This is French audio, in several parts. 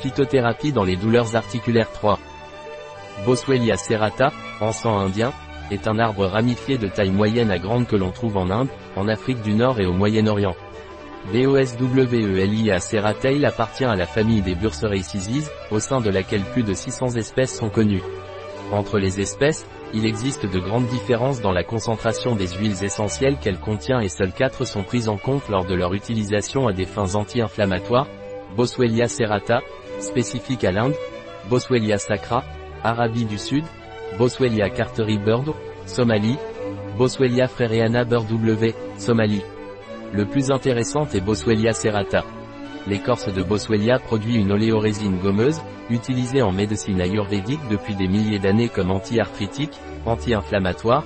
Phytothérapie dans les douleurs articulaires 3. Boswellia serrata, encens indien, est un arbre ramifié de taille moyenne à grande que l'on trouve en Inde, en Afrique du Nord et au Moyen-Orient. Boswellia serratae appartient à la famille des Burseraceae, au sein de laquelle plus de 600 espèces sont connues. Entre les espèces, il existe de grandes différences dans la concentration des huiles essentielles qu'elle contient et seules 4 sont prises en compte lors de leur utilisation à des fins anti-inflammatoires, Boswellia serrata, spécifique à l'Inde, Boswellia sacra, Arabie du Sud, Boswellia carteri bird, Somalie, Boswellia freriana bird W, Somalie. Le plus intéressant est Boswellia serrata. L'écorce de Boswellia produit une oléorésine gommeuse, utilisée en médecine ayurvédique depuis des milliers d'années comme anti-arthritique, anti-inflammatoire,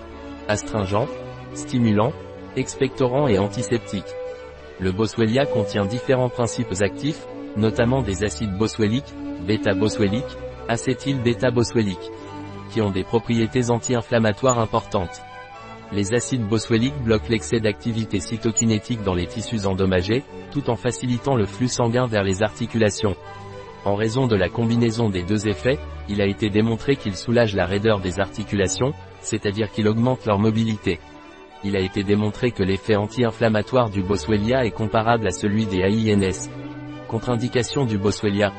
astringent, stimulant, expectorant et antiseptique. Le Boswellia contient différents principes actifs, notamment des acides boswelliques, bêta-boswelliques, acétyl-bêta-boswelliques, qui ont des propriétés anti-inflammatoires importantes. Les acides boswelliques bloquent l'excès d'activité cytokinétique dans les tissus endommagés, tout en facilitant le flux sanguin vers les articulations. En raison de la combinaison des deux effets, il a été démontré qu'il soulage la raideur des articulations, c'est-à-dire qu'il augmente leur mobilité. Il a été démontré que l'effet anti-inflammatoire du Boswellia est comparable à celui des AINS. Contre-indication du Boswellia.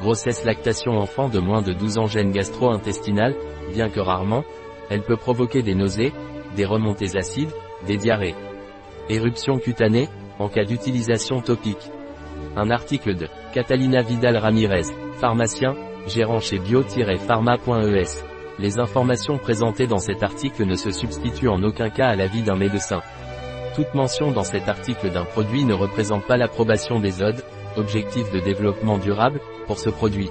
Grossesse lactation enfant de moins de 12 ans gène gastro-intestinal, bien que rarement, elle peut provoquer des nausées, des remontées acides, des diarrhées. Éruption cutanée, en cas d'utilisation topique. Un article de Catalina Vidal Ramirez, pharmacien, gérant chez bio-pharma.es. Les informations présentées dans cet article ne se substituent en aucun cas à l'avis d'un médecin. Toute mention dans cet article d'un produit ne représente pas l'approbation des ODE, objectifs de développement durable, pour ce produit.